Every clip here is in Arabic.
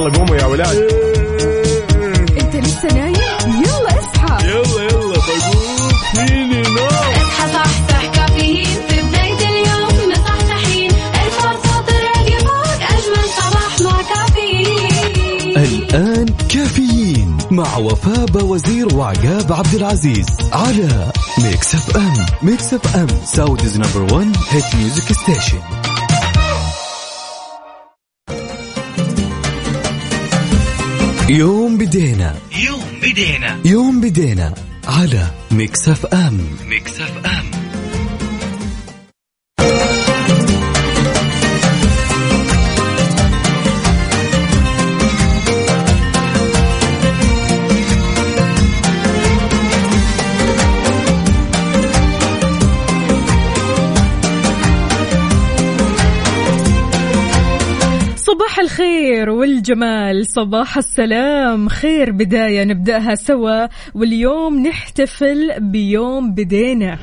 يلا قوموا يا ولاد. انت لسه نايم؟ يلا اصحى. يلا يلا بقوم فيني نوم. اصحى صحصح كافيين. في بداية اليوم مصحصحين الفرصة تراقي فوق أجمل صباح مع كافيين. الآن كافيين مع وفاء بوزير وعقاب عبد العزيز على Mix FM Mix FM Saudi's number 1 hit music station يوم بدينا. يوم بدينا. يوم بدينا على ميكس أف أم. ميكس أف أم. الخير والجمال. صباح السلام. خير بداية نبدأها سوا. واليوم نحتفل بيوم بدينا.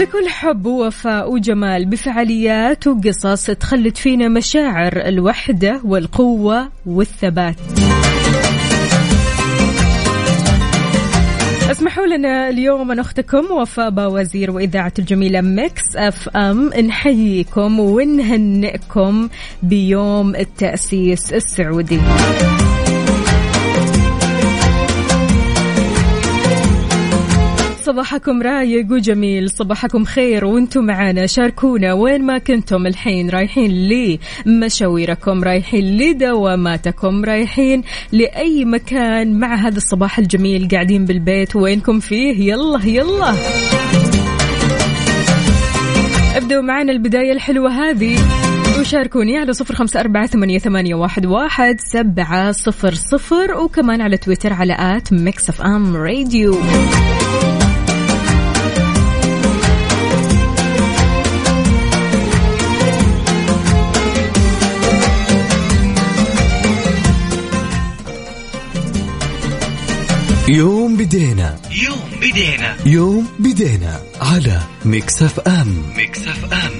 بكل حب ووفاء وجمال بفعاليات وقصص تخلد فينا مشاعر الوحدة والقوة والثبات. اسمحوا لنا اليوم أن أختكم وفاء باوزير وإذاعة الجميلة Mix FM. نحييكم ونهنئكم بيوم التأسيس السعودي. صباحكم رايق وجميل صباحكم خير وأنتم معنا شاركونا وين ما كنتم الحين رايحين لمشاويركم رايحين لدواماتكم رايحين لأي مكان مع هذا الصباح الجميل قاعدين بالبيت. وينكم فيه؟ يلا يلا. ابدأوا معنا البداية الحلوة هذه. وشاركوني على صفر خمسة أربعة ثمانية, ثمانية واحد, واحد سبعة صفر صفر وكمان على تويتر على at Mix FM Radio. يوم بدينا. يوم بدينا. يوم بدينا على ميكس أف أم. ميكس أف أم.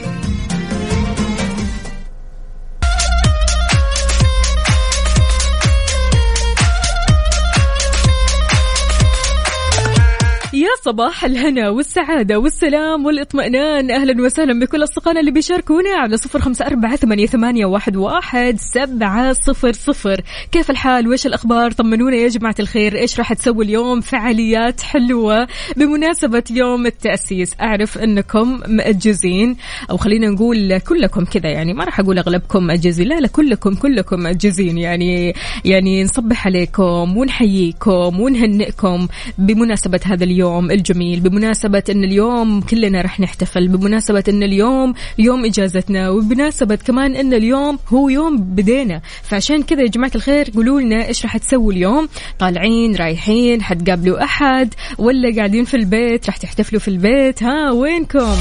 صباح الهنا والسعادة والسلام والإطمئنان. أهلا وسهلا بكل أصدقائنا اللي بيشاركونا على صفر خمسة أربعة ثمانية, واحد سبعة صفر صفر كيف الحال؟ وإيش الأخبار؟ طمنونا يا جماعة الخير إيش راح تسوي اليوم؟ فعاليات حلوة. بمناسبة يوم التأسيس أعرف أنكم مأجزين أو خلينا نقول كلكم كذا يعني ما راح أقول أغلبكم مأجزين لا لا كلكم كلكم مأجزين يعني يعني نصبح عليكم ونحييكم ونهنئكم بمناسبة هذا اليوم الجميل. بمناسبة أن اليوم كلنا رح نحتفل بمناسبة أن اليوم يوم إجازتنا وبمناسبة كمان أن اليوم هو يوم بدينا. فعشان كذا يا جماعة الخير قولوا لنا إيش رح تسووا اليوم. طالعين رايحين حتقابلوا أحد ولا قاعدين في البيت رح تحتفلوا في البيت. ها وينكم؟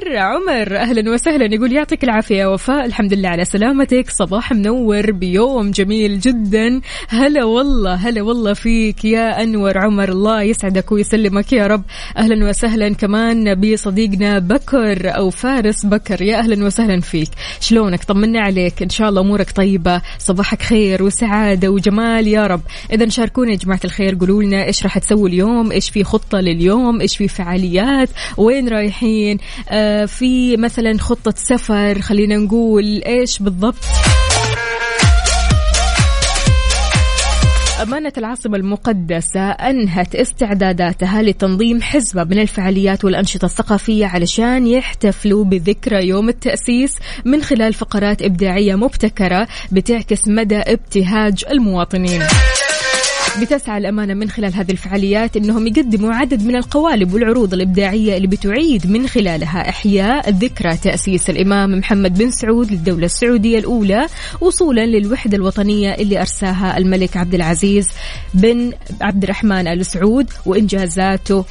انور عمر. أهلا وسهلا. يقول يعطيك العافية وفاء. الحمد لله على سلامتك. صباح منور بيوم جميل جدا. هلا والله هلا والله فيك يا أنور عمر. الله يسعدك ويسلمك يا رب. أهلا وسهلا كمان بصديقنا بكر أو فارس بكر. يا أهلا وسهلا فيك. شلونك؟ طمنا عليك. إن شاء الله أمورك طيبة. صباحك خير وسعادة وجمال يا رب. اذا شاركونا يا جماعة الخير. قولوا لنا إيش راح تسوي اليوم؟ إيش في خطة لليوم؟ إيش في فعاليات؟ وين رايحين؟ آه في مثلا خطة سفر خلينا نقول إيش بالضبط؟ أمانة العاصمة المقدسة أنهت استعداداتها لتنظيم حزمة من الفعاليات والأنشطة الثقافية علشان يحتفلوا بذكرى يوم التأسيس من خلال فقرات إبداعية مبتكرة بتعكس مدى ابتهاج المواطنين. بتسعى الأمانة من خلال هذه الفعاليات أنهم يقدموا عدد من القوالب والعروض الإبداعية اللي بتعيد من خلالها إحياء ذكرى تأسيس الإمام محمد بن سعود للدولة السعودية الأولى وصولا للوحدة الوطنية اللي أرساها الملك عبد العزيز بن عبد الرحمن آل سعود وإنجازاته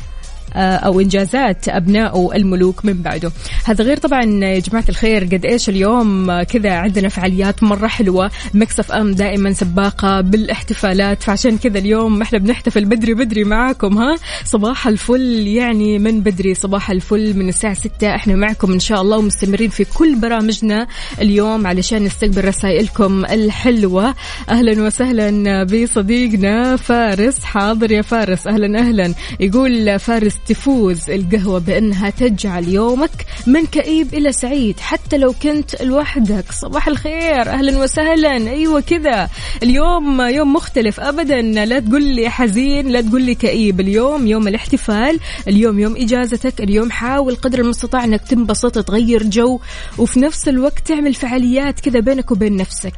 أو إنجازات أبنائه الملوك من بعده. هذا غير طبعا يا جماعة الخير قد إيش اليوم آه، كذا عندنا فعاليات مرة حلوة. مكسف أم دائما سباقة بالاحتفالات. فعشان كذا اليوم إحنا بنحتفل بدري بدري معاكم ها؟ صباح الفل يعني من بدري صباح الفل من الساعة 6 إحنا معكم إن شاء الله ومستمرين في كل برامجنا اليوم علشان نستقبل رسائلكم الحلوة. أهلا وسهلا بصديقنا فارس حاضر يا فارس. أهلا أهلا يقول فارس تفوز القهوة بأنها تجعل يومك من كئيب إلى سعيد. حتى لو كنت لوحدك صباح الخير أهلا وسهلا. أيوة كذا. اليوم يوم مختلف أبدا. لا تقول لي حزين لا تقول لي كئيب. اليوم يوم الاحتفال اليوم يوم إجازتك اليوم حاول قدر المستطاع أنك تنبسط تغير جو وفي نفس الوقت تعمل فعاليات كذا بينك وبين نفسك.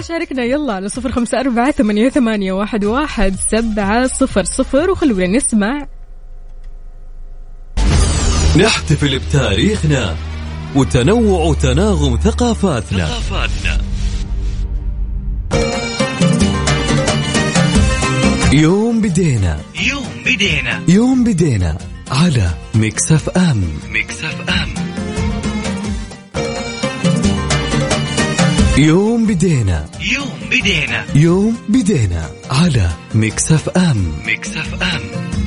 فشاركنا يلا على صفر خمسة أربعة ثمانية, ثمانية واحد, واحد سبعة صفر صفر وخلونا نسمع. نحتفل بتاريخنا وتنوع وتناغم ثقافاتنا. ثقافاتنا. يوم بدينا. يوم بدينا. يوم بدينا على Mix FM. Mix يوم بدينا. يوم بدينا. يوم بدينا على ميكس أف أم. ميكس أف أم.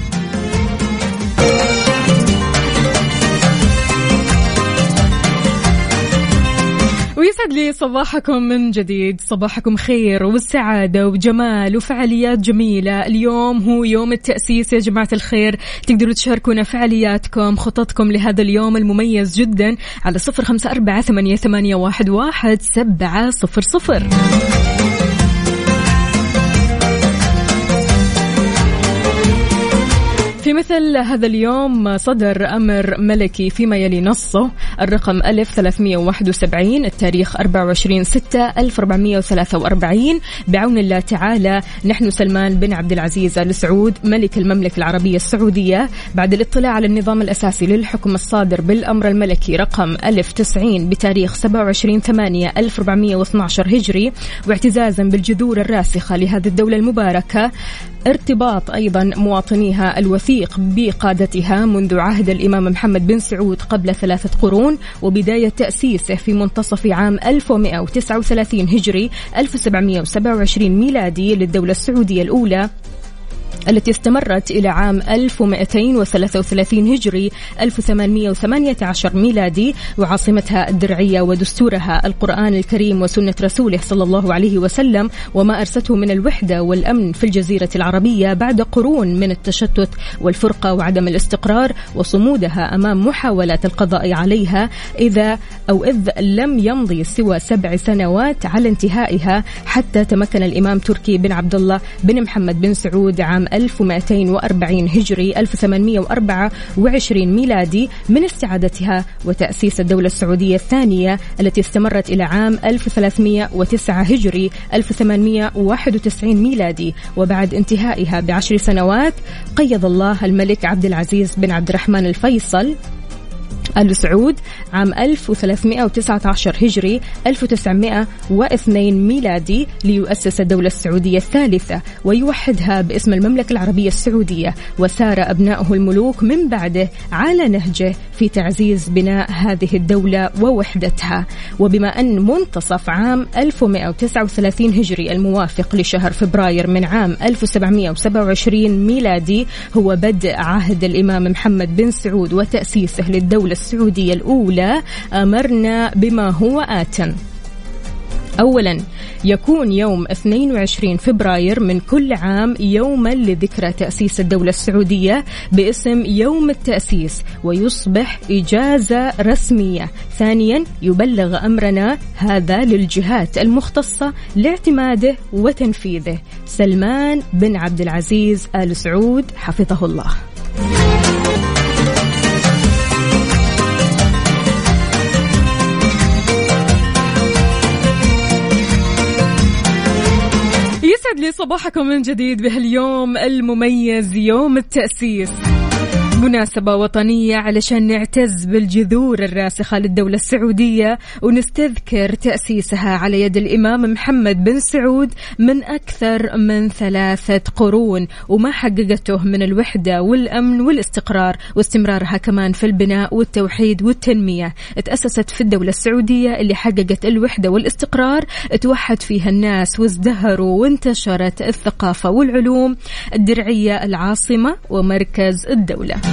ويسعد لي صباحكم من جديد. صباحكم خير والسعادة وجمال وفعاليات جميلة. اليوم هو يوم التأسيس يا جماعة الخير. تقدروا تشاركونا فعالياتكم خططكم لهذا اليوم المميز جدا على صفر خمسة أربعة ثمانية, واحد سبعة صفر صفر. مثل هذا اليوم صدر أمر ملكي فيما يلي نصه. الرقم 1371 التاريخ 24 6 1443 بعون الله تعالى نحن سلمان بن عبد العزيز آل سعود ملك المملكة العربية السعودية. بعد الاطلاع على النظام الأساسي للحكم الصادر بالأمر الملكي رقم 1090 بتاريخ 27 8 1412 هجري. واعتزازا بالجذور الراسخة لهذه الدولة المباركة. ارتباط أيضا مواطنيها الوثيق بقادتها منذ عهد الإمام محمد بن سعود قبل ثلاثة قرون وبداية تأسيسه في منتصف عام 1139 هجري 1727 ميلادي للدولة السعودية الأولى. التي استمرت إلى عام 1233 هجري 1818 ميلادي وعاصمتها الدرعية ودستورها القرآن الكريم وسنة رسوله صلى الله عليه وسلم وما أرسته من الوحدة والأمن في الجزيرة العربية بعد قرون من التشتت والفرقة وعدم الاستقرار وصمودها أمام محاولات القضاء عليها إذا أو إذ لم يمضي سوى سبع سنوات على انتهائها حتى تمكن الإمام تركي بن عبد الله بن محمد بن سعود عام 1240 هجري 1824 ميلادي من استعادتها وتأسيس الدولة السعودية الثانية التي استمرت إلى عام 1309 هجري 1891 ميلادي. وبعد انتهائها بعشر سنوات قيض الله الملك عبد العزيز بن عبد الرحمن الفيصل آل سعود عام 1319 هجري 1902 ميلادي ليؤسس الدولة السعودية الثالثة ويوحدها باسم المملكة العربية السعودية وسار أبناؤه الملوك من بعده على نهجه في تعزيز بناء هذه الدولة ووحدتها. وبما أن منتصف عام 1139 هجري الموافق لشهر فبراير من عام 1727 ميلادي هو بدء عهد الإمام محمد بن سعود وتأسيسه للدولة السعودية الأولى أمرنا بما هو آتٍ أولا يكون يوم 22 فبراير من كل عام يوما لذكرى تأسيس الدولة السعودية باسم يوم التأسيس ويصبح إجازة رسمية. ثانيا يبلغ أمرنا هذا للجهات المختصة لاعتماده وتنفيذه. سلمان بن عبد العزيز آل سعود حفظه الله. لي صباحكم من جديد بهاليوم المميز يوم التأسيس. مناسبة وطنية علشان نعتز بالجذور الراسخة للدولة السعودية ونستذكر تأسيسها على يد الإمام محمد بن سعود من أكثر من ثلاثة قرون وما حققته من الوحدة والأمن والاستقرار واستمرارها كمان في البناء والتوحيد والتنمية. تأسست في الدولة السعودية اللي حققت الوحدة والاستقرار توحد فيها الناس وازدهروا وانتشرت الثقافة والعلوم الدرعية العاصمة ومركز الدولة.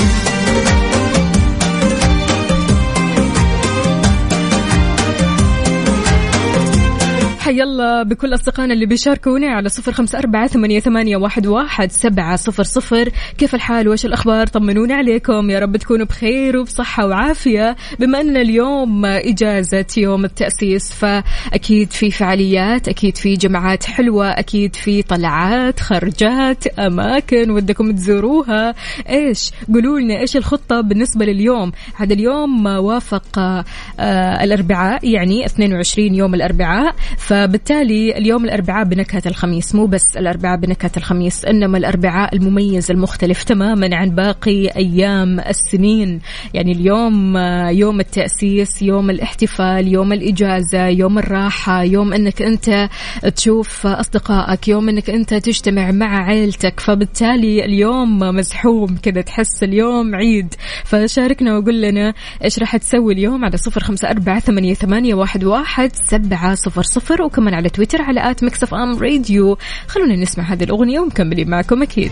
الله بكل أصدقائنا اللي بيشاركوني على صفر خمسة أربعة ثمانية, ثمانية واحد, واحد سبعة صفر صفر. كيف الحال؟ وش الأخبار؟ طمنوني عليكم. يا رب تكونوا بخير وبصحة وعافية. بما أن اليوم إجازة يوم التأسيس فأكيد في فعاليات أكيد في جمعات حلوة أكيد في طلعات خرجات أماكن ودكم تزوروها. إيش؟ قولوا لنا إيش الخطة بالنسبة لليوم؟ هذا اليوم وافق آه الأربعاء يعني 22 يوم الأربعاء. فبالتالي اليوم الأربعاء بنكهة الخميس مو بس الأربعاء بنكهة الخميس إنما الأربعاء المميز المختلف تماما عن باقي أيام السنين. يعني اليوم آه، يوم التأسيس يوم الاحتفال يوم الإجازة يوم الراحة يوم أنك أنت تشوف أصدقائك يوم أنك أنت تجتمع مع عيلتك. فبالتالي اليوم مزحوم كذا تحس اليوم عيد. فشاركنا وقول لنا إيش راح تسوي اليوم على صفر خمسة أربعة ثمانية واحد, واحد سبعة صفر صفر وكمان على تويتر على at Mix FM Radio. خلونا نسمع هذه الأغنية ومكملين معكم أكيد.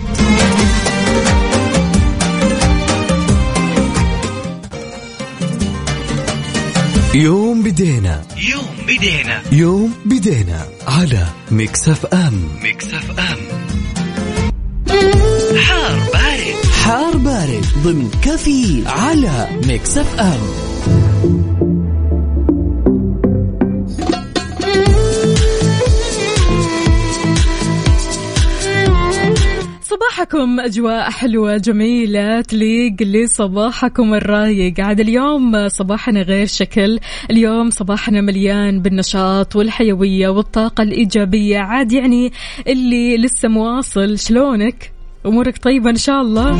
يوم بدينا. يوم بدينا. يوم بدينا على Mix FM. Mix FM. حار بارد. حار بارد ضمن كفي على Mix FM. صباحكم أجواء حلوة جميلة تليق لصباحكم الرايق. عاد اليوم صباحنا غير شكل اليوم صباحنا مليان بالنشاط والحيوية والطاقة الإيجابية. عاد يعني اللي لسه مواصل شلونك؟ أمورك طيبة إن شاء الله؟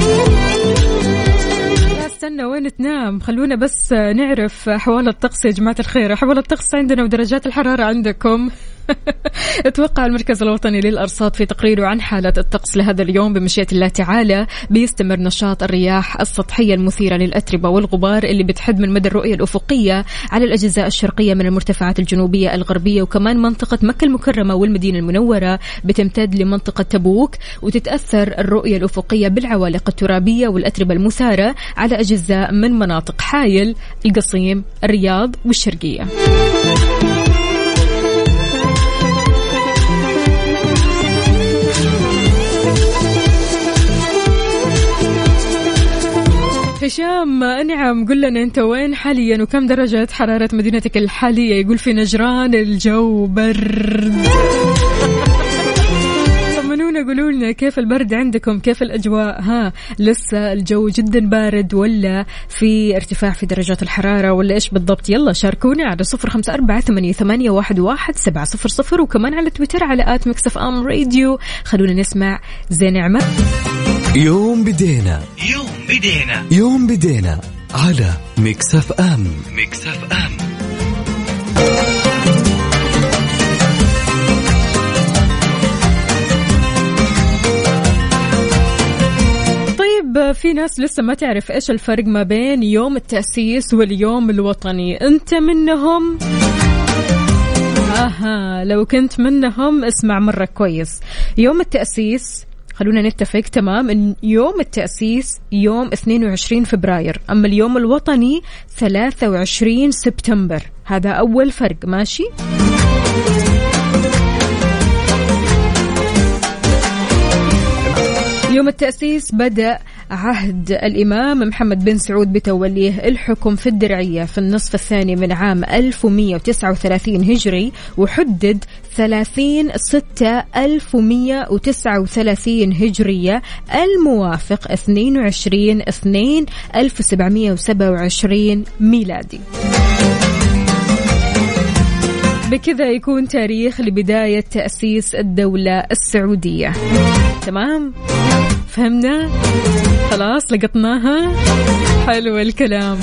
استنى وين تنام؟ خلونا بس نعرف أحوال الطقس يا جماعة الخير. أحوال الطقس عندنا ودرجات الحرارة عندكم. أتوقع المركز الوطني للأرصاد في تقريره عن حالة الطقس لهذا اليوم بمشيئة الله تعالى بيستمر نشاط الرياح السطحية المثيرة للأتربة والغبار اللي بتحد من مدى الرؤية الأفقية على الأجزاء الشرقية من المرتفعات الجنوبية الغربية وكمان منطقة مكة المكرمة والمدينة المنورة بتمتد لمنطقة تبوك وتتأثر الرؤية الأفقية بالعوالق الترابية والأتربة المثارة على أجزاء من مناطق حايل القصيم الرياض والشرقية. هشام انعم قل لنا أنت وين حاليا وكم درجة حرارة مدينتك الحالية؟ يقول في نجران الجو برد طمنونا قولوا لنا كيف البرد عندكم؟ كيف الأجواء؟ ها لسه الجو جدا بارد ولا في ارتفاع في درجات الحرارة ولا إيش بالضبط؟ يلا شاركونا على صفر خمسة أربعة ثمانية, ثمانية واحد, واحد سبعة صفر صفر وكمان على تويتر على at Mix FM Radio. خلونا نسمع زين نعمة يوم بدينا. يوم بدينا. يوم بدينا على Mix FM Mix FM طيب في ناس لسه ما تعرف إيش الفرق ما بين يوم التأسيس واليوم الوطني. أنت منهم؟ أها لو كنت منهم اسمع مرة كويس. يوم التأسيس خلونا نتفق تمام إن يوم التأسيس يوم 22 فبراير أما اليوم الوطني 23 سبتمبر. هذا أول فرق ماشي؟ يوم التأسيس بدأ عهد الإمام محمد بن سعود بتوليه الحكم في الدرعية في النصف الثاني من عام 1139 هجري وحدد 30 6 1139 هجرية الموافق 22 2 1727 ميلادي. بكذا يكون تاريخ لبداية تأسيس الدولة السعودية. تمام؟ فهمنا؟ خلاص لقطناها. حلو الكلام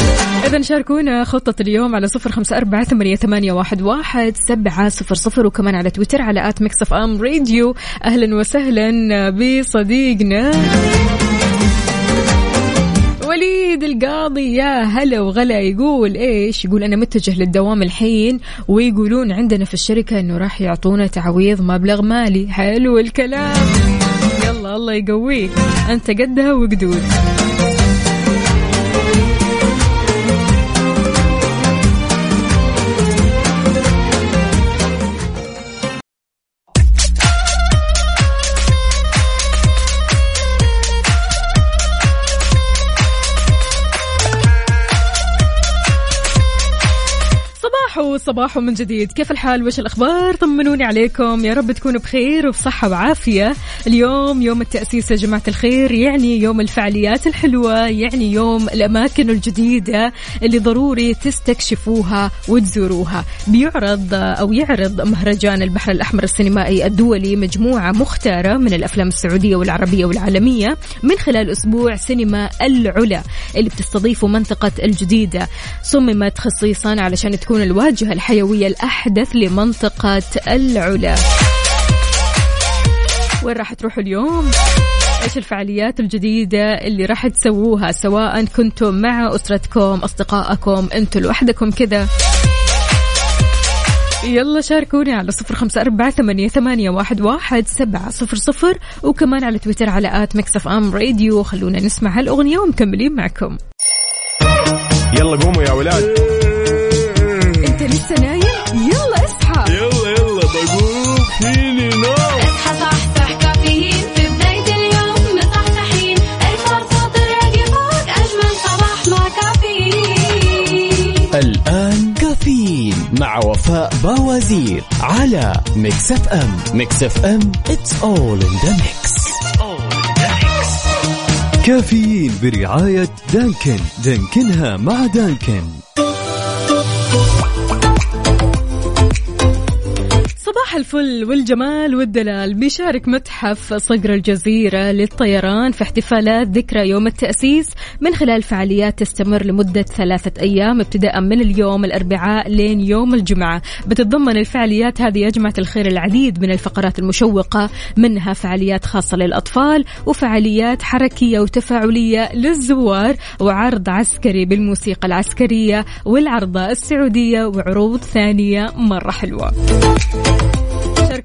إذا شاركونا خطة اليوم على صفر خمسة أربعة ثمانية, واحد سبعة صفر صفر وكمان على تويتر على at Mix FM Radio. أهلا وسهلا بصديقنا. وليد القاضي يا هلا وغلا يقول إيش؟ يقول أنا متجه للدوام الحين ويقولون عندنا في الشركة إنه راح يعطونا تعويض مبلغ مالي. حلو الكلام. يلا الله يقويك. أنت قدها وقدود. صباحو من جديد. كيف الحال؟ وش الأخبار؟ طمنوني عليكم. يا رب تكونوا بخير وبصحة وعافية. اليوم يوم التأسيس يا جماعة الخير يعني يوم الفعاليات الحلوة يعني يوم الأماكن الجديدة اللي ضروري تستكشفوها وتزوروها. بيعرض أو يعرض مهرجان البحر الأحمر السينمائي الدولي مجموعة مختارة من الأفلام السعودية والعربية والعالمية من خلال أسبوع سينما العلا اللي بتستضيفه منطقة الجديدة. صممت خصيصا علشان تكون الواجهة الحيوية الأحدث لمنطقة العلا. وين راح تروحوا اليوم؟ إيش الفعاليات الجديدة اللي راح تسووها سواء كنتم مع أسرتكم أصدقائكم أنتم لوحدكم كذا؟ يلا شاركوني على صفر خمسة أربعة ثمانية, ثمانية واحد, واحد سبعة صفر صفر وكمان على تويتر على آت مكسف أم راديو. خلونا نسمع هالأغنية ومكملين معكم يلا قوموا يا ولاد. باوزير على ميكس اف ام ميكس اف ام it's all in the mix. كافيين برعاية دانكن. دانكنها مع دانكن. الفل والجمال والدلال. بيشارك متحف صقر الجزيرة للطيران في احتفالات ذكرى يوم التأسيس. من خلال فعاليات تستمر لمدة ثلاثة أيام ابتداء من اليوم الأربعاء لين يوم الجمعة. بتتضمن الفعاليات هذه يا جماعة الخير العديد من الفقرات المشوقة. منها فعاليات خاصة للأطفال وفعاليات حركية وتفاعلية للزوار وعرض عسكري بالموسيقى العسكرية والعرضة السعودية وعروض ثانية مرة حلوة.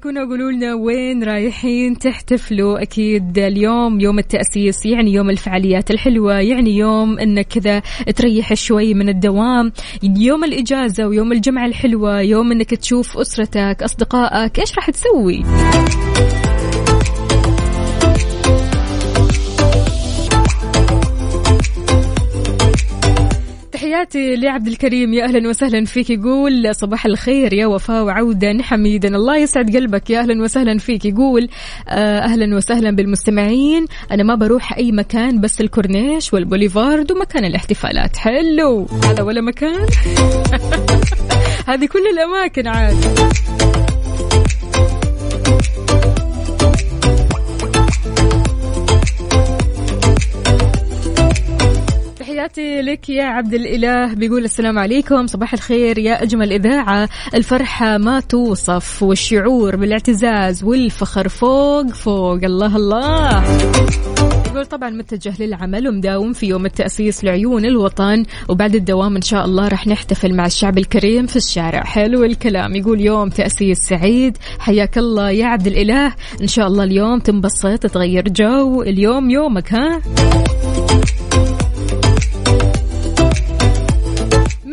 شاركونا وقولوا لنا وين رايحين تحتفلوا. أكيد اليوم يوم التأسيس يعني يوم الفعاليات الحلوة يعني يوم إنك كذا تريح شوي من الدوام. يوم الإجازة ويوم الجمعة الحلوة يوم إنك تشوف أسرتك أصدقائك. إيش راح تسوي؟ تحياتي لعبد الكريم. يا أهلا وسهلا فيك. يقول صباح الخير يا وفاء وعودا حميدا. الله يسعد قلبك. يا أهلا وسهلا فيك. يقول آه، أهلا وسهلا بالمستمعين. أنا ما بروح أي مكان بس الكورنيش والبوليفارد ومكان الاحتفالات. حلو. هذا ولا مكان؟ هذه كل الأماكن عاد. تحياتي لك يا عبد الإله. بيقول السلام عليكم. صباح الخير يا أجمل إذاعة. الفرحة ما توصف والشعور بالاعتزاز والفخر فوق فوق. الله الله. يقول طبعا متجه للعمل ومداوم في يوم التأسيس لعيون الوطن. وبعد الدوام إن شاء الله رح نحتفل مع الشعب الكريم في الشارع. حلو الكلام. يقول يوم تأسيس سعيد. حياك الله يا عبد الإله. إن شاء الله اليوم تنبسط تغير جو. اليوم يومك ها؟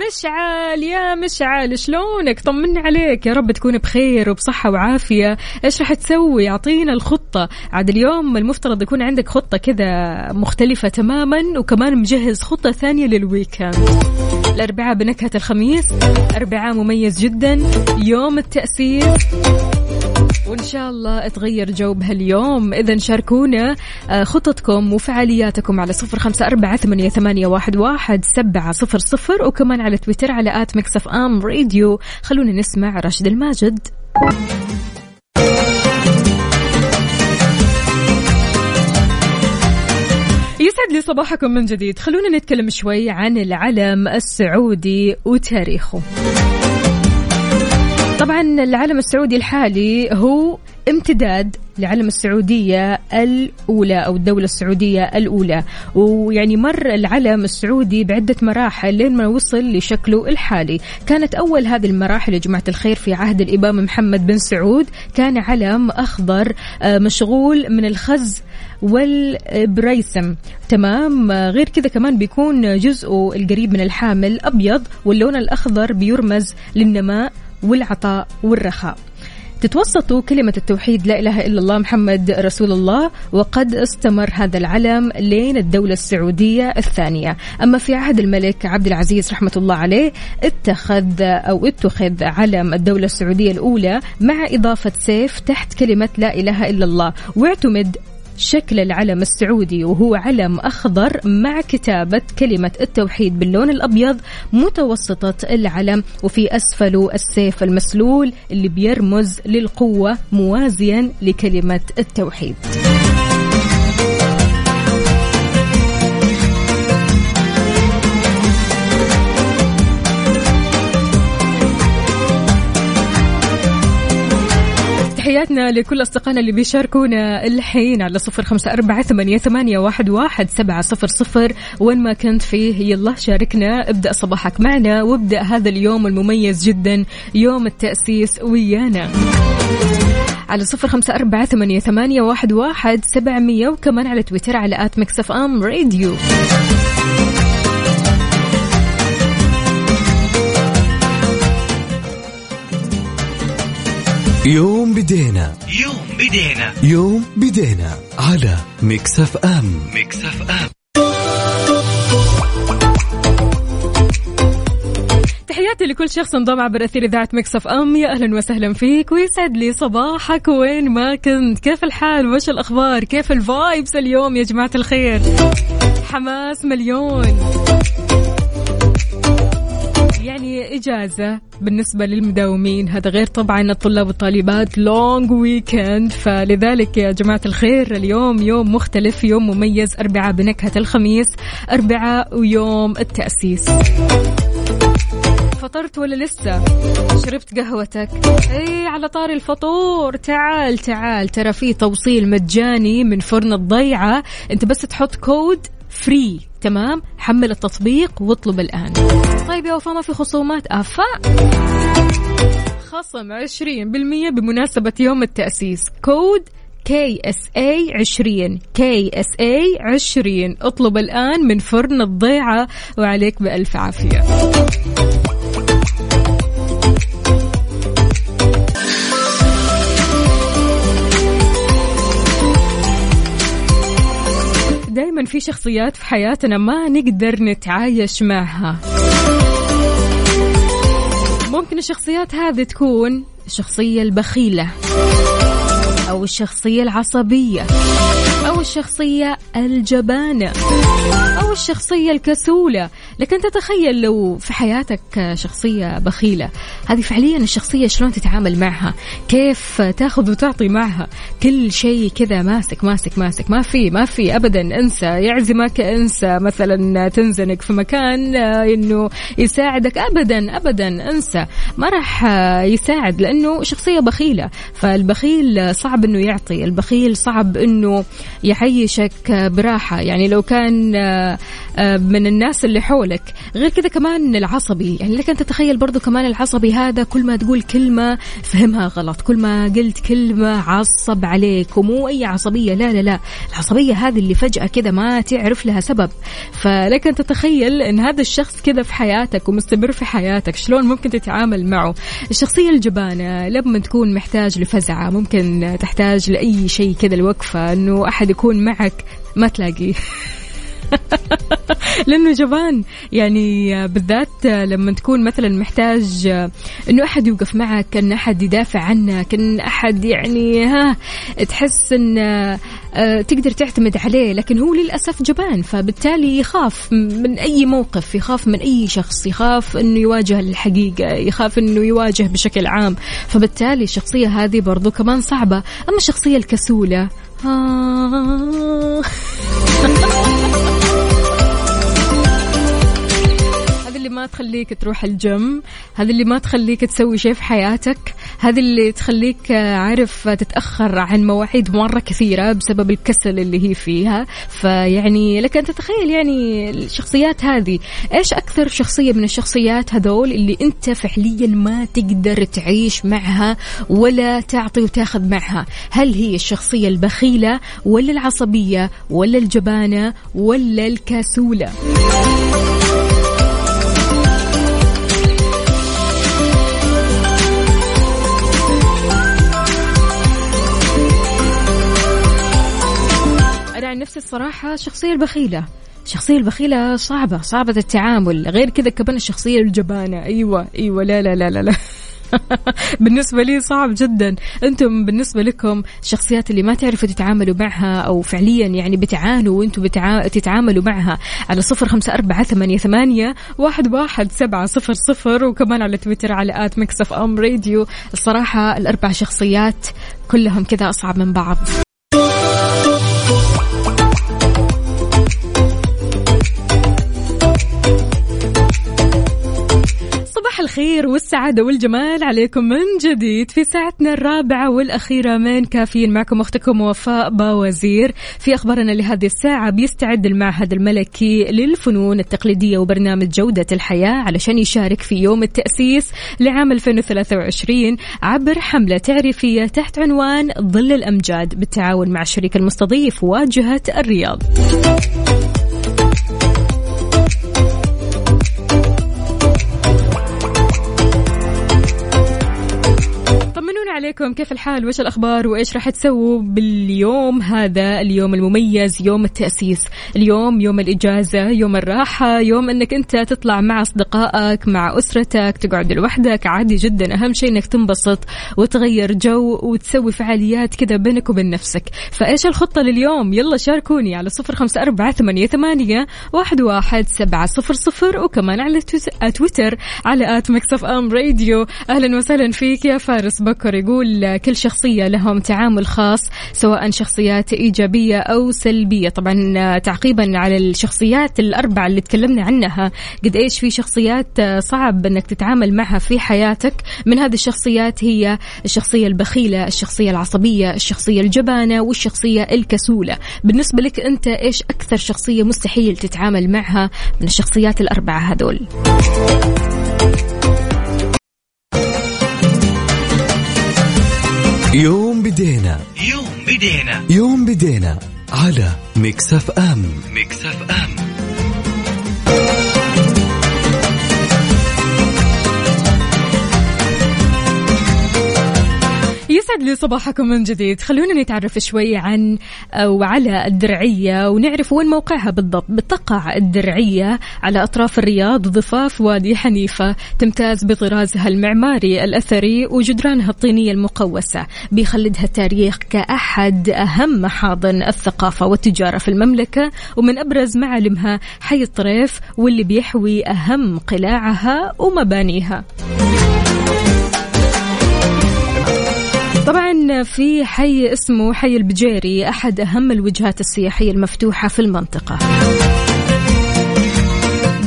مشعل يا مشعل شلونك؟ طمنا عليك يا رب تكون بخير وبصحة وعافية. إيش راح تسوي؟ أعطينا الخطة. عاد اليوم المفترض يكون عندك خطة كذا مختلفة تماما وكمان مجهز خطة ثانية لل weekend الأربعاء بنكهة الخميس أربعاء مميز جدا. يوم التأسيس. وإن شاء الله تغير جو بهاليوم. إذا شاركونا آه، خططكم وفعالياتكم على صفر خمسة أربعة ثمانية, ثمانية واحد, واحد سبعة صفر صفر وكمان على تويتر على at Mix FM Radio. خلونا نسمع راشد الماجد. لي صباحكم من جديد. خلونا نتكلم شوي عن العلم السعودي وتاريخه. طبعا العلم السعودي الحالي هو امتداد لعلم السعودية الأولى أو الدولة السعودية الأولى. ويعني مر العلم السعودي بعدة مراحل لين ما وصل لشكله الحالي. كانت أول هذه المراحل يا جماعة الخير في عهد الإمام محمد بن سعود كان علم أخضر آه، مشغول من الخز والبريسم تمام؟ آه، غير كذا كمان بيكون جزءه القريب من الحامل أبيض واللون الأخضر بيرمز للنماء والعطاء والرخاء. تتوسط كلمة التوحيد لا إله إلا الله محمد رسول الله وقد استمر هذا العلم لين الدولة السعودية الثانية. أما في عهد الملك عبد العزيز رحمة الله عليه اتخذ أو اتخذ علم الدولة السعودية الأولى مع إضافة سيف تحت كلمة لا إله إلا الله واعتمد شكل العلم السعودي وهو علم أخضر مع كتابة كلمة التوحيد باللون الأبيض متوسطة العلم وفي أسفله السيف المسلول اللي بيرمز للقوة موازيا لكلمة التوحيد. تحياتنا لكل أصدقائنا اللي بيشاركونا الحين على صفر خمسة أربعة ثمانية, ثمانية واحد, واحد سبعة صفر صفر. وين ما كنت فيه يلا شاركنا. ابدأ صباحك معنا وابدأ هذا اليوم المميز جدا يوم التأسيس ويانا. على صفر خمسة أربعة ثمانية, ثمانية واحد, واحد سبعمية وكمان على تويتر على at Mix FM Radio. يوم بدينا. يوم بدينا. يوم بدينا على Mix FM Mix FM تحياتي لكل شخص انضم عبر أثير إذاعة Mix FM يا أهلا وسهلا فيك. ويسعد لي صباحك. وين ما كنت. كيف الحال؟ وش الأخبار؟ كيف ال vibes اليوم يا جماعة الخير؟ حماس مليون. يعني إجازة بالنسبة للمداومين. هذا غير طبعا الطلاب والطالبات. long weekend فلذلك يا جماعة الخير اليوم يوم مختلف يوم مميز. أربعاء بنكهة الخميس أربعاء ويوم التأسيس. فطرت ولا لسه؟ شربت قهوتك؟ اي على طاري الفطور. تعال تعال. ترى في توصيل مجاني من فرن الضيعة. أنت بس تحط كود free تمام؟ حمل التطبيق واطلب الآن. طيب يا وفاء ما في خصومات؟ أفا. خصم 20% بمناسبة يوم التأسيس. كود كي إس إي 20 كي إس إي 20 اطلب الآن من فرن الضيعة. وعليك بألف عافية. دائما في شخصيات في حياتنا ما نقدر نتعايش معها. ممكن الشخصيات هذه تكون الشخصية البخيلة أو الشخصية العصبية أو الشخصية الجبانة أو الشخصية الكسولة. لكن تتخيل لو في حياتك شخصية بخيلة هذه فعليا الشخصية شلون تتعامل معها؟ كيف تاخذ وتعطي معها؟ كل شيء كذا ماسك ماسك ماسك. ما في ما في أبدا. انسى يعزمك انسى مثلا تنزنق في مكان آه، إنه يساعدك. ابدا ابدا. انسى. ما راح آه، يساعد لأنه شخصية بخيلة. فالبخيل صعب إنه يعطي. البخيل صعب إنه يعيشك براحة. يعني لو كان آه، من الناس اللي حولك غير كذا كمان العصبي. يعني لك انت تتخيل برضو كمان العصبي هذا كل ما تقول كلمة فهمها غلط. كل ما قلت كلمة عصب عليك ومو أي عصبية. لا لا لا. العصبية هذه اللي فجأة كذا ما تعرف لها سبب. فلك ان تتخيل إن هذا الشخص كذا في حياتك ومستمر في حياتك شلون ممكن تتعامل معه؟ الشخصية الجبانة لما تكون محتاج لفزعة ممكن تحتاج لأي شيء كذا الوقفه إنه أحد يكون معك ما تلاقيه. لأنه جبان. يعني بالذات لما تكون مثلا محتاج إنه أحد يوقف معك ان أحد يدافع عنك ان أحد يعني ها تحس إن آه، تقدر تعتمد عليه. لكن هو للأسف جبان فبالتالي يخاف من أي موقف يخاف من أي شخص يخاف إنه يواجه الحقيقة يخاف إنه يواجه بشكل عام. فبالتالي الشخصية هذه برضو كمان صعبة. أما الشخصية الكسولة آه. اللي ما تخليك تروح الجيم هذه اللي ما تخليك تسوي شيء في حياتك هذه اللي تخليك آه، عارف تتأخر عن مواعيد مرة كثيرة بسبب الكسل اللي هي فيها. فيعني لك أن تتخيل يعني الشخصيات هذه إيش أكثر شخصية من الشخصيات هذول اللي أنت فعليا ما تقدر تعيش معها ولا تعطي وتاخذ معها؟ هل هي الشخصية البخيلة ولا العصبية ولا الجبانة ولا الكسولة؟ عن نفسي الصراحة الشخصية البخيلة. الشخصية البخيلة صعبة صعبة التعامل. غير كذا كمان الشخصية الجبانة. أيوة أيوة لا لا لا لا, لا. بالنسبة لي صعب جدا. أنتم بالنسبة لكم الشخصيات اللي ما تعرفوا تتعاملوا معها أو فعليا يعني بتعانوا وأنتم بتع... تتعاملوا معها على صفر خمسة أربعة ثمانية, ثمانية واحد, واحد سبعة صفر صفر وكمان على تويتر على at Mix FM Radio. الصراحة الأربع شخصيات كلهم كذا أصعب من بعض. الخير والسعادة والجمال عليكم من جديد في ساعتنا الرابعة والأخيرة من كافيين. معكم أختكم وفاء باوزير. في أخبارنا لهذه الساعة بيستعد المعهد الملكي للفنون التقليدية وبرنامج جودة الحياة علشان يشارك في يوم التأسيس لعام 2023 عبر حملة تعريفية تحت عنوان ظل الأمجاد بالتعاون مع الشريك المستضيف واجهة الرياض. عليكم. كيف الحال؟ وش الأخبار؟ وإيش راح تسووا باليوم هذا؟ اليوم المميز يوم التأسيس اليوم يوم الإجازة يوم الراحة يوم أنك أنت تطلع مع أصدقائك مع أسرتك تقعد لوحدك. عادي جدا. أهم شيء أنك تنبسط وتغير جو وتسوي فعاليات كذا بينك وبين نفسك. فإيش الخطة لليوم؟ يلا شاركوني على صفر خمسة أربعة ثمانية, ثمانية واحد, واحد سبعة صفر صفر وكمان على تويت- تويتر على at Mix FM Radio. أهلا وسهلا فيك يا فارس بكر يقول كل شخصية لهم تعامل خاص سواء شخصيات إيجابية أو سلبية. طبعا تعقيبا على الشخصيات الأربعة اللي تكلمنا عنها. قد إيش في شخصيات صعب أنك تتعامل معها في حياتك؟ من هذه الشخصيات هي الشخصية البخيلة الشخصية العصبية الشخصية الجبانة والشخصية الكسولة. بالنسبة لك أنت إيش أكثر شخصية مستحيل تتعامل معها من الشخصيات الأربعة هذول؟ يوم بدينا. يوم بدينا. يوم بدينا على Mix FM. Mix FM. يسعد لي صباحكم من جديد. خلونا نتعرف شوي عن أو على الدرعية ونعرف وين موقعها بالضبط. بتقع الدرعية على أطراف الرياض ضفاف وادي حنيفة تمتاز بطرازها المعماري الأثري وجدرانها الطينية المقوسة بيخلدها التاريخ كأحد أهم محاضن الثقافة والتجارة في المملكة ومن أبرز معالمها حي الطريف واللي بيحوي أهم قلاعها ومبانيها. طبعا في حي اسمه حي البجيري أحد أهم الوجهات السياحية المفتوحة في المنطقة.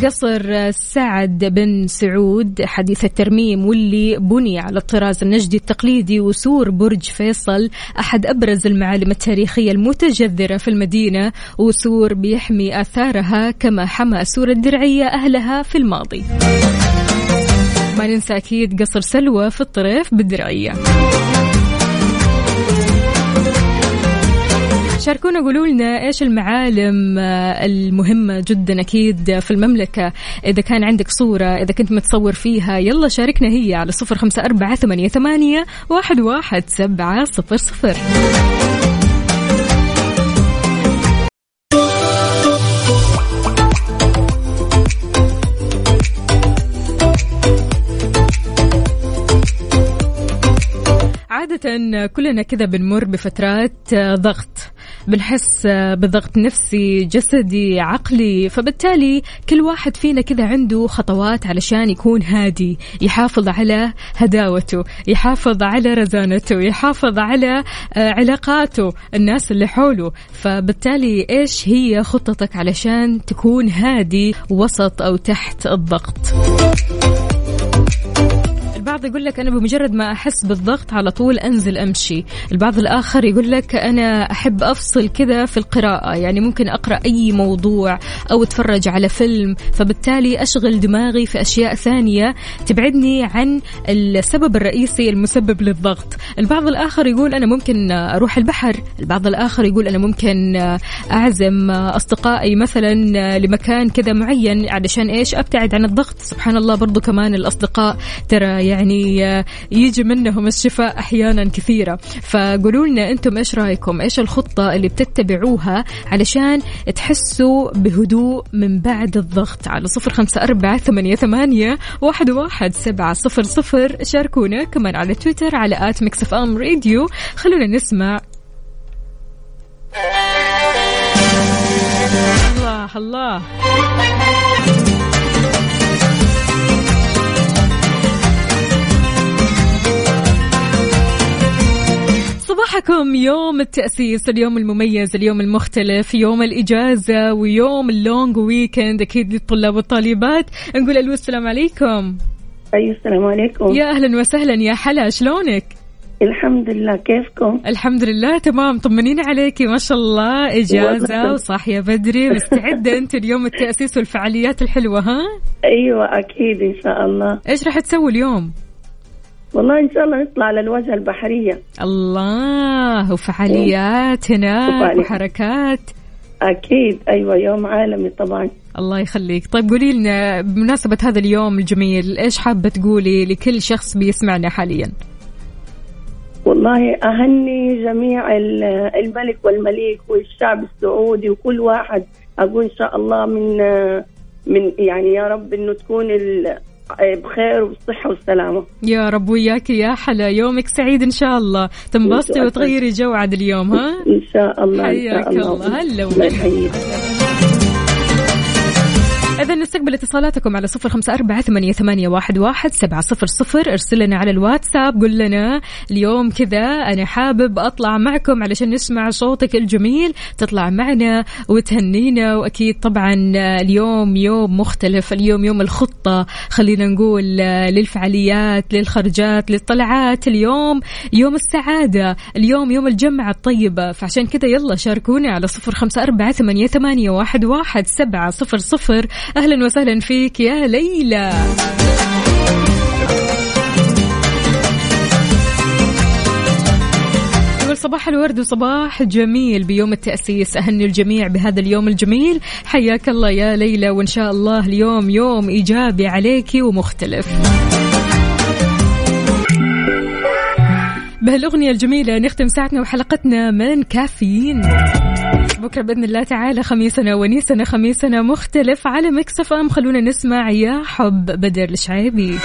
قصر سعد بن سعود حديث الترميم واللي بني على الطراز النجدي التقليدي وسور برج فيصل أحد أبرز المعالم التاريخية المتجذرة في المدينة وسور بيحمي آثارها كما حمى سور الدرعية أهلها في الماضي. ما ننسى أكيد قصر سلوى في الطريف بالدرعية. شاركونا قولوا لنا إيش المعالم آه، المهمة جدا أكيد في المملكة. إذا كان عندك صورة إذا كنت متصور فيها يلا شاركنا هي على صفر خمسة أربعة ثمانية, ثمانية واحد, واحد سبعة صفر صفر. عادة كلنا كذا بنمر بفترات آه، ضغط. بنحس آه، بضغط نفسي جسدي عقلي. فبالتالي كل واحد فينا كذا عنده خطوات علشان يكون هادي يحافظ على هداوته يحافظ على رزانته يحافظ على آه، علاقاته الناس اللي حوله. فبالتالي إيش هي خطتك علشان تكون هادي وسط أو تحت الضغط؟ البعض يقول لك أنا بمجرد ما أحس بالضغط على طول أنزل أمشي. البعض الآخر يقول لك أنا أحب أفصل كذا في القراءة. يعني ممكن أقرأ أي موضوع أو أتفرج على فيلم. فبالتالي أشغل دماغي في أشياء ثانية تبعدني عن السبب الرئيسي المسبب للضغط. البعض الآخر يقول أنا ممكن أروح البحر. البعض الآخر يقول أنا ممكن أعزم أصدقائي مثلا لمكان كذا معين علشان إيش؟ أبتعد عن الضغط. سبحان الله برضو كمان الأصدقاء ترى يعني آه، يجي منهم الشفاء أحيانا كثيرة. فقولوا لنا أنتم إيش رأيكم؟ إيش الخطة اللي بتتبعوها علشان تحسوا بهدوء من بعد الضغط؟ على صفر خمسة أربعة ثمانية, ثمانية واحد, واحد سبعة صفر صفر. شاركونا كمان على تويتر على at Mix FM Radio. خلونا نسمع. الله الله. صباحكم. يوم التأسيس اليوم المميز اليوم المختلف يوم الإجازة ويوم اللونج ويكند أكيد للطلاب والطالبات. نقول ألو السلام عليكم. أيوة السلام عليكم. يا أهلا وسهلا يا حلا شلونك؟ الحمد لله كيفكم؟ الحمد لله تمام. طمنين عليكي ما شاء الله. إجازة. وصاحية بدري مستعدة أنت اليوم التأسيس والفعاليات الحلوة ها؟ أيوة أكيد إن شاء الله. إيش راح تسوي اليوم؟ والله إن شاء الله نطلع على الوجهة البحرية. الله وفعاليات. هناك. وحركات. أكيد أيوة يوم عالمي طبعا. الله يخليك. طيب قولي لنا بمناسبة هذا اليوم الجميل إيش حابة تقولي لكل شخص بيسمعنا حاليا؟ والله أهني جميع ال- الملك والمليك والشعب السعودي وكل واحد. أقول إن شاء الله من من يعني يا رب إنه تكون بخير والصحة والسلامة يا رب وياك يا حلا. يومك سعيد إن شاء الله. تنبسطي. وتغيري جو عاد اليوم ها؟ إن شاء الله حياك الله. هلا إذا نستقبل اتصالاتكم على صفر خمسة أربعة ثمانية, ثمانية واحد, واحد سبعة صفر صفر. ارسل لنا على الواتساب قل لنا اليوم كذا أنا حابب أطلع معكم علشان نسمع صوتك الجميل. تطلع معنا وتهنينا وأكيد طبعا اليوم يوم مختلف اليوم يوم الخطة خلينا نقول للفعاليات للخرجات للطلعات. اليوم يوم السعادة اليوم يوم الجمعة الطيبة. فعشان كذا يلا شاركوني على صفر خمسة أربعة ثمانية, ثمانية واحد, واحد سبعة صفر صفر. أهلا وسهلا فيك يا ليلى. صباح الورد وصباح جميل بيوم التأسيس. أهني الجميع بهذا اليوم الجميل. حياك الله يا ليلى وإن شاء الله اليوم يوم إيجابي عليكي ومختلف. بهالأغنية الجميلة نختم ساعتنا وحلقتنا من كافيين. بكرة بإذن الله تعالى. خميسنا ونيسنا خميسنا مختلف على مكسف أم. خلونا نسمع يا حب بدر الشعيبي.